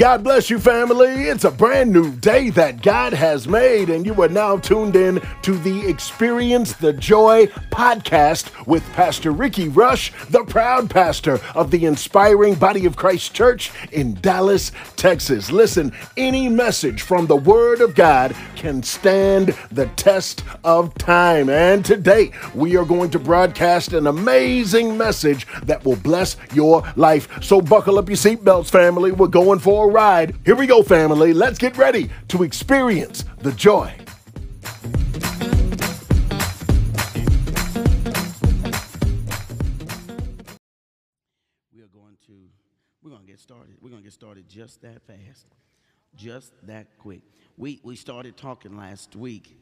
God bless you, family. It's a brand new day that God has made, and you are now tuned in to the Experience the Joy podcast with Pastor Ricky Rush, the proud pastor of the Inspiring Body of Christ Church in Dallas, Texas. Listen, any message from the Word of God can stand the test of time. And today, we are going to broadcast an amazing message that will bless your life. So, buckle up your seatbelts, family. We're going for a ride. Here we go, family. Let's get ready to experience the joy. We are going to we're going to get started. We're going to get started just that fast. Just that quick. We we started talking last week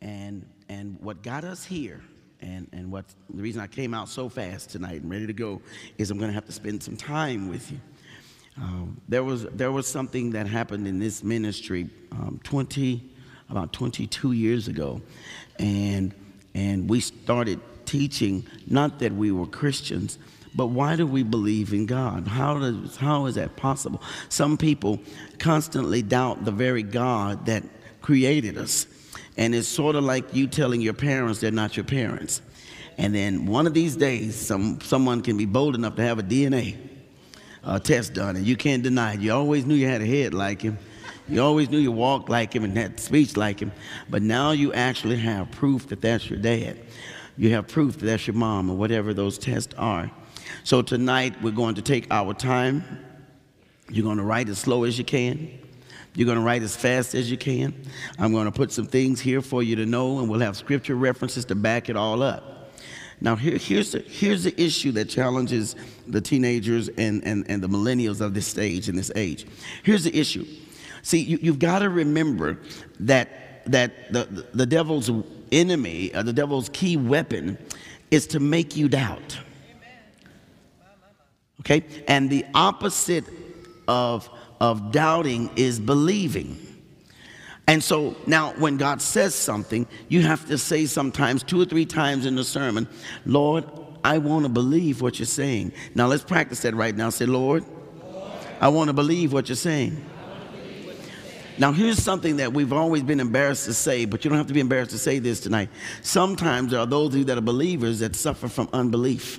and and what got us here and and what the reason I came out so fast tonight and ready to go is I'm going to have to spend some time with you. Um, there was there was something that happened in this ministry um, 20 about 22 years ago, and and we started teaching not that we were Christians, but why do we believe in God? How does how is that possible? Some people constantly doubt the very God that created us, and it's sort of like you telling your parents they're not your parents, and then one of these days, some someone can be bold enough to have a DNA uh, test done, and you can't deny it. You always knew you had a head like him. You always knew you walked like him and had speech like him. But now you actually have proof that that's your dad. You have proof that that's your mom or whatever those tests are. So tonight we're going to take our time. You're going to write as slow as you can. You're going to write as fast as you can. I'm going to put some things here for you to know, and we'll have scripture references to back it all up. Now, here, here's, the, here's the issue that challenges the teenagers and, and, and the millennials of this stage and this age. Here's the issue. See, you, you've got to remember that, that the, the devil's enemy, uh, the devil's key weapon, is to make you doubt. Okay? And the opposite of, of doubting is believing. And so now, when God says something, you have to say sometimes, two or three times in the sermon, Lord, I want to believe what you're saying. Now, let's practice that right now. Say, Lord, I want to believe what you're saying. Now, here's something that we've always been embarrassed to say, but you don't have to be embarrassed to say this tonight. Sometimes there are those of you that are believers that suffer from unbelief.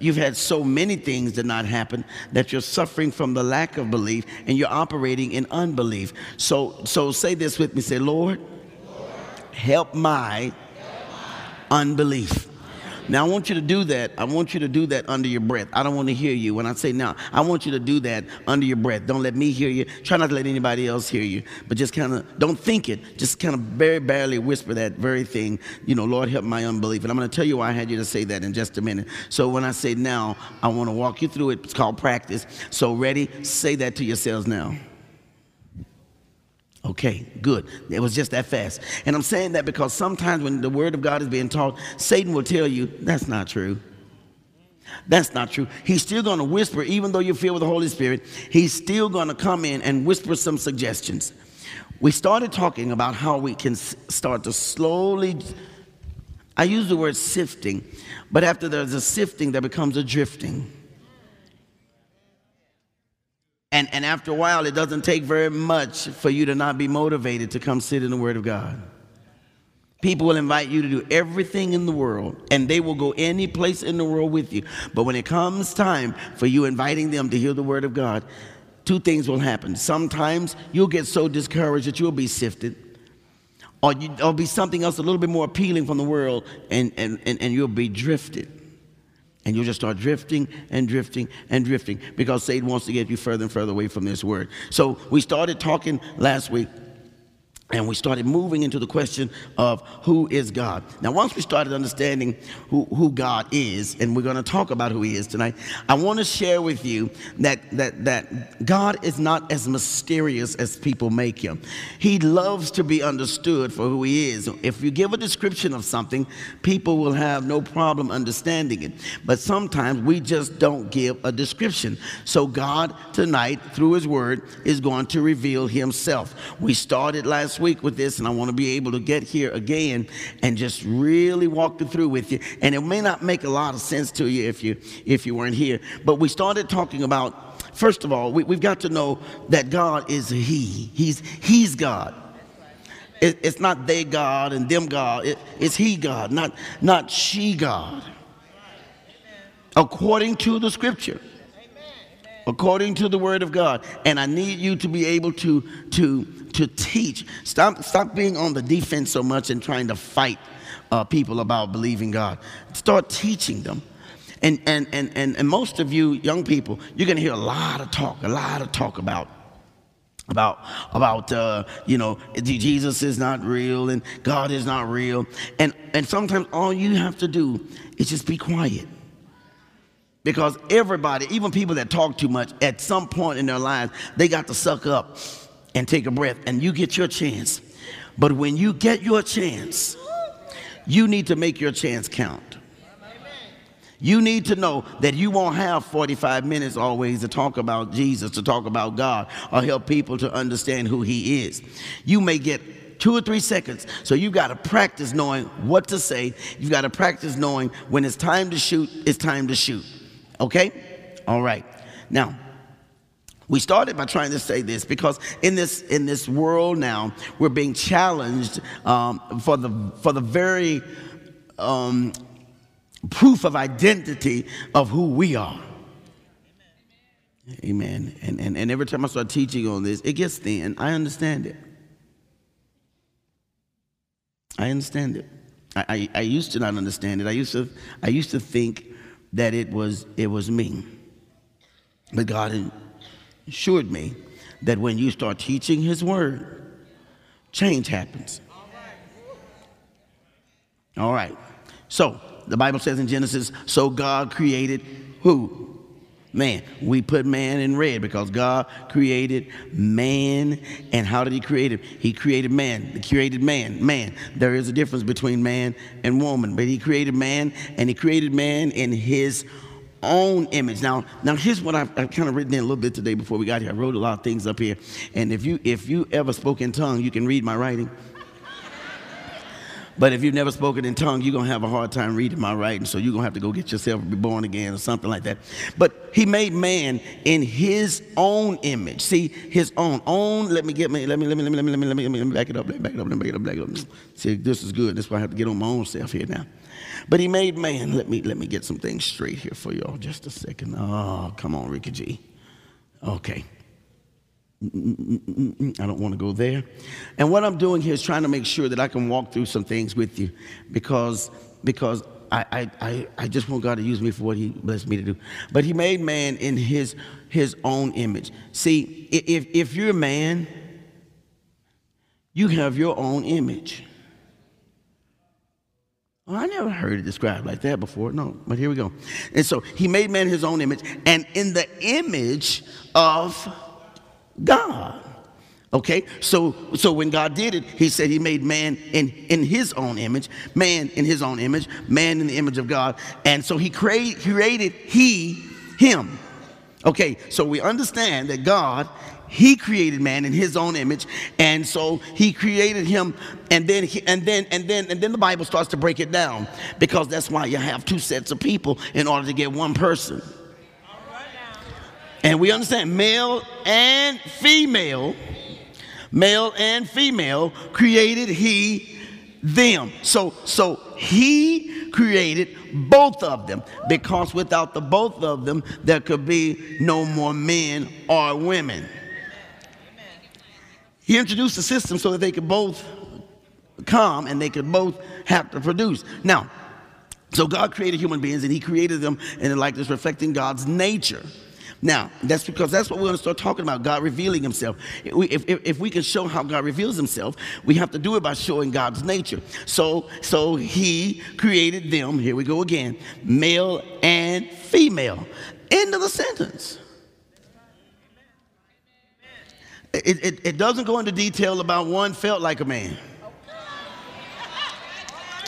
You've had so many things that not happen that you're suffering from the lack of belief and you're operating in unbelief. So, so say this with me. Say, Lord, Lord help, my help my unbelief. Now, I want you to do that. I want you to do that under your breath. I don't want to hear you when I say now. I want you to do that under your breath. Don't let me hear you. Try not to let anybody else hear you. But just kind of don't think it. Just kind of very barely whisper that very thing. You know, Lord, help my unbelief. And I'm going to tell you why I had you to say that in just a minute. So when I say now, I want to walk you through it. It's called practice. So ready? Say that to yourselves now. Okay, good. It was just that fast. And I'm saying that because sometimes when the word of God is being taught, Satan will tell you that's not true. That's not true. He's still going to whisper, even though you're filled with the Holy Spirit, he's still going to come in and whisper some suggestions. We started talking about how we can start to slowly, I use the word sifting, but after there's a sifting, there becomes a drifting. And, and after a while, it doesn't take very much for you to not be motivated to come sit in the Word of God. People will invite you to do everything in the world, and they will go any place in the world with you. But when it comes time for you inviting them to hear the Word of God, two things will happen. Sometimes you'll get so discouraged that you'll be sifted, or you, there'll be something else a little bit more appealing from the world, and, and, and, and you'll be drifted. And you'll just start drifting and drifting and drifting because Satan wants to get you further and further away from this word. So we started talking last week and we started moving into the question of who is God. Now, once we started understanding who, who God is, and we're going to talk about who He is tonight, I want to share with you that, that, that God is not as mysterious as people make Him. He loves to be understood for who He is. If you give a description of something, people will have no problem understanding it. But sometimes we just don't give a description. So, God tonight, through His Word, is going to reveal Himself. We started last week with this, and I want to be able to get here again and just really walk it through with you. And it may not make a lot of sense to you if you if you weren't here. But we started talking about first of all, we, have got to know that God is He. He's He's God. It, it's not they God and them God. It, it's He God, not not she God. According to the Scripture according to the word of God. And I need you to be able to, to, to teach. Stop, stop being on the defense so much and trying to fight uh, people about believing God. Start teaching them. And, and, and, and, and most of you young people, you're going to hear a lot of talk, a lot of talk about about about uh, you know Jesus is not real and God is not real and and sometimes all you have to do is just be quiet because everybody, even people that talk too much, at some point in their lives, they got to suck up and take a breath, and you get your chance. But when you get your chance, you need to make your chance count. You need to know that you won't have 45 minutes always to talk about Jesus, to talk about God, or help people to understand who He is. You may get two or three seconds. So you've got to practice knowing what to say. You've got to practice knowing when it's time to shoot, it's time to shoot. Okay? All right. Now, we started by trying to say this because in this in this world now we're being challenged um, for the for the very um, proof of identity of who we are. Amen. And, and and every time I start teaching on this, it gets thin. I understand it. I understand it. I, I, I used to not understand it. I used to I used to think that it was, it was me. But God assured me that when you start teaching His Word, change happens. All right. So the Bible says in Genesis, so God created who? man. We put man in red because God created man. And how did He create him? He created man. He created man. Man. There is a difference between man and woman, but He created man, and He created man in His own image. Now, now here's what I've, I've, kind of written in a little bit today before we got here. I wrote a lot of things up here, and if you if you ever spoke in tongue, you can read my writing. But if you've never spoken in tongue, you're going to have a hard time reading my writing. So you're going to have to go get yourself born again or something like that. But he made man in his own image. See, his own. Own, let me get me, let me, let me, let me, let me, let me, let me, let me back it up, let me back it up, let me back it up, back it up. See, this is good. That's why I have to get on my own self here now. But he made man. Let me, let me get some things straight here for y'all. Just a second. Oh, come on, Ricky G. Okay. I don't want to go there. And what I'm doing here is trying to make sure that I can walk through some things with you because, because I, I, I just want God to use me for what He blessed me to do. But He made man in His, his own image. See, if, if you're a man, you have your own image. Well, I never heard it described like that before. No, but here we go. And so He made man His own image, and in the image of God. Okay, so so when God did it, He said He made man in in His own image, man in His own image, man in the image of God, and so He created created He him. Okay, so we understand that God he created man in his own image and so he created him and then he, and then and then and then the bible starts to break it down because that's why you have two sets of people in order to get one person and we understand male and female, male and female created he them. So so he created both of them because without the both of them there could be no more men or women. He introduced a system so that they could both come and they could both have to produce. Now, so God created human beings and he created them in the likeness reflecting God's nature. Now, that's because that's what we're going to start talking about God revealing Himself. If, if, if, we can show how God reveals Himself, we have to do it by showing God's nature. So, so He created them, here we go again, male and female. End of the sentence. It, it, it doesn't go into detail about one felt like a man.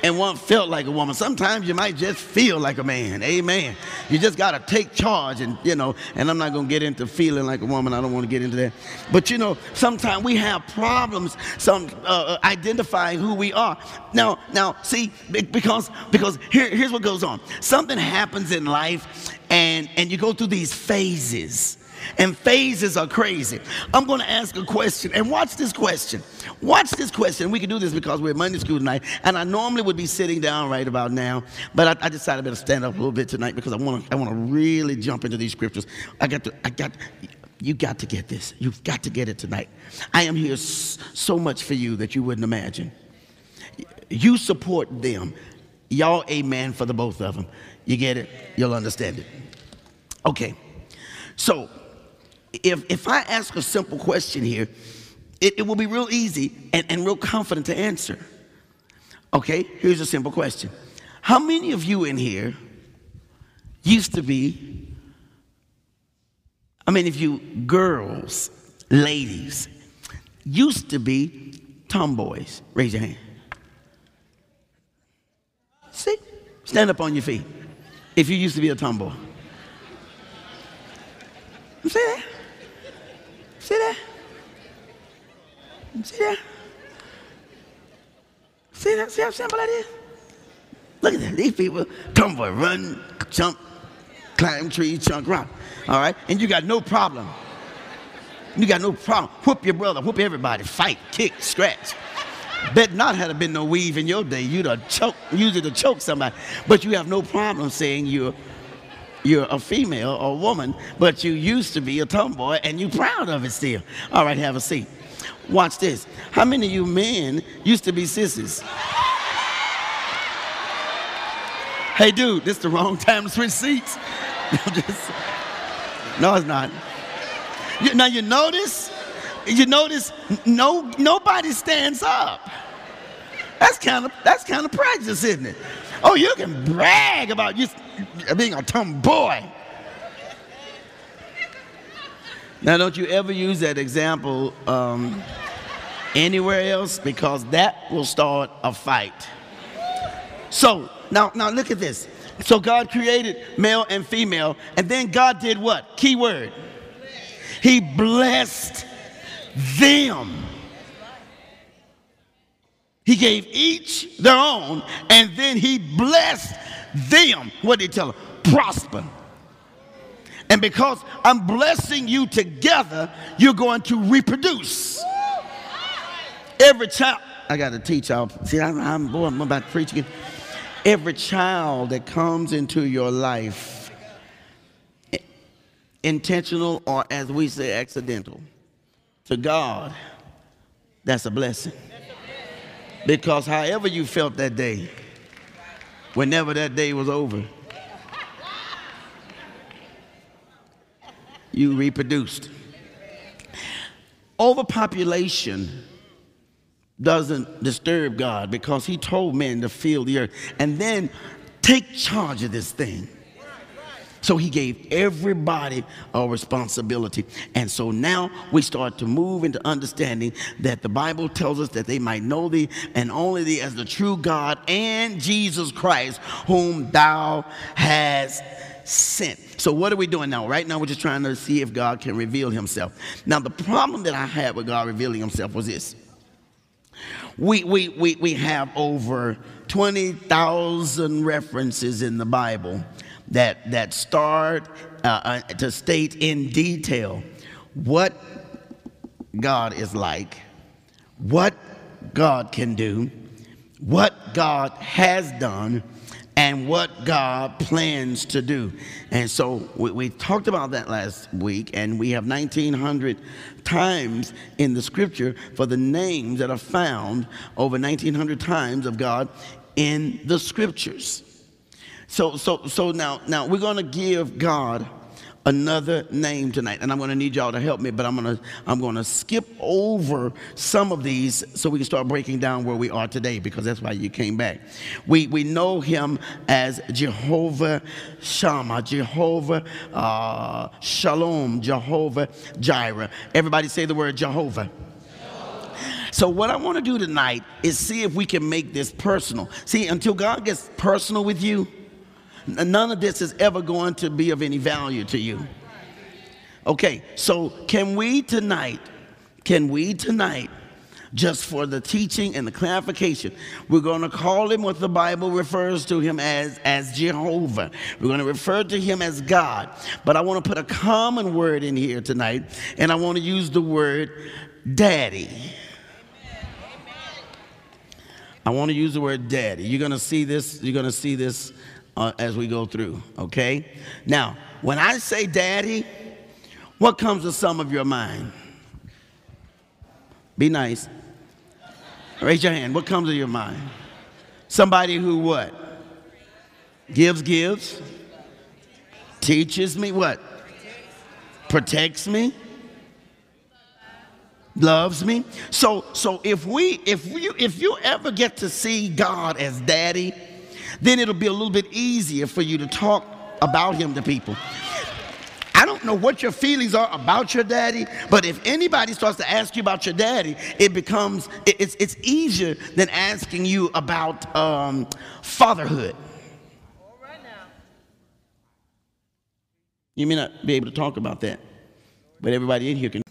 and one felt like a woman. Sometimes you might just feel like a man. Amen. You just got to take charge, and you know. And I'm not going to get into feeling like a woman. I don't want to get into that. But you know, sometimes we have problems. Some uh, uh identifying who we are. Now, now, see, because because here, here's what goes on. Something happens in life, and and you go through these phases and phases are crazy. I'm going to ask a question, and watch this question. Watch this question. We can do this because we're at Monday school tonight, and I normally would be sitting down right about now, but I, I decided I better stand up a little bit tonight because I want to. I want to really jump into these scriptures. I got to. I got. You got to get this. You've got to get it tonight. I am here so much for you that you wouldn't imagine. You support them. Y'all, amen for the both of them. You get it? You'll understand it. Okay. So, if, if I ask a simple question here, it, it will be real easy and, and real confident to answer. Okay, here's a simple question How many of you in here used to be, I mean, if you girls, ladies, used to be tomboys? Raise your hand. See? Stand up on your feet if you used to be a tomboy. See that? See that? See that? See that? See how simple that is? Look at that. These people come for run, jump, climb trees, chunk rock. All right? And you got no problem. You got no problem. Whoop your brother, whoop everybody, fight, kick, scratch. Bet not had been no weave in your day. You'd have choke, use it to choke somebody. But you have no problem saying you're you're a female or a woman, but you used to be a tomboy and you're proud of it still. All right, have a seat. Watch this. How many of you men used to be sissies? Hey, dude, this is the wrong time to switch seats. no, it's not. You, now you notice, you notice, no, nobody stands up. That's kind of that's kind of practice, isn't it? Oh, you can brag about you being a tomboy. Now, don't you ever use that example um, anywhere else because that will start a fight. So, now, now look at this. So, God created male and female, and then God did what? Key word. He blessed them. He gave each their own, and then he blessed them. What did he tell them? Prosper. And because I'm blessing you together, you're going to reproduce. Every child, I got to teach y'all. See, I'm, I'm, boy, I'm about to preach again. Every child that comes into your life, intentional or as we say, accidental, to God, that's a blessing. Because however you felt that day, whenever that day was over, you reproduced. Overpopulation doesn't disturb God because He told men to fill the earth and then take charge of this thing. So he gave everybody a responsibility. And so now we start to move into understanding that the Bible tells us that they might know thee and only thee as the true God and Jesus Christ, whom thou hast sent. So what are we doing now? Right now we're just trying to see if God can reveal himself. Now the problem that I had with God revealing himself was this. We, we, we, we have over 20,000 references in the Bible that, that start uh, uh, to state in detail what God is like, what God can do, what God has done, and what God plans to do. And so we, we, talked about that last week, and we have 1,900 times in the scripture for the names that are found over 1,900 times of God in the scriptures. So, so, so now, now we're going to give God another name tonight and i'm going to need y'all to help me but i'm going to i'm going to skip over some of these so we can start breaking down where we are today because that's why you came back. We we know him as jehovah shammah jehovah uh, shalom jehovah jireh. Everybody say the word jehovah. So, what I want to do tonight is see if we can make this personal. See, until God gets personal with you, none of this is ever going to be of any value to you. Okay, so can we tonight, can we tonight, just for the teaching and the clarification, we're going to call him what the Bible refers to him as, as Jehovah. We're going to refer to him as God. But I want to put a common word in here tonight, and I want to use the word daddy. I want to use the word daddy. You're going to see this, you're going to see this uh, as we go through, okay? Now, when I say daddy, what comes to some of your mind? Be nice. Raise your hand. What comes to your mind? Somebody who what? Gives, gives. Teaches me what? Protects me. Loves me. So so if we if you if you ever get to see God as daddy, then it'll be a little bit easier for you to talk about him to people. I don't know what your feelings are about your daddy, but if anybody starts to ask you about your daddy, it becomes it's it's easier than asking you about um, fatherhood. You may not be able to talk about that, but everybody in here can.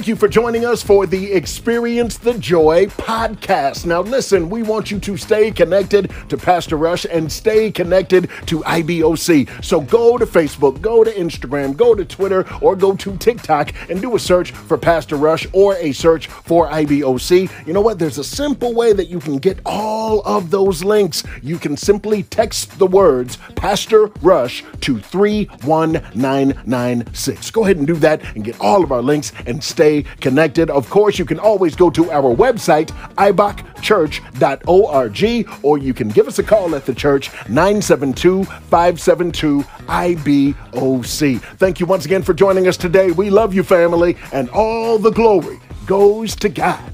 Thank you for joining us for the Experience the Joy podcast. Now, listen, we want you to stay connected to Pastor Rush and stay connected to IBOC. So go to Facebook, go to Instagram, go to Twitter, or go to TikTok and do a search for Pastor Rush or a search for IBOC. You know what? There's a simple way that you can get all of those links. You can simply text the words Pastor Rush to 31996. Go ahead and do that and get all of our links and stay connected. Of course, you can always go to our website, ibocchurch.org, or you can give us a call at the church, 972 572 IBOC. Thank you once again for joining us today. We love you, family, and all the glory goes to God.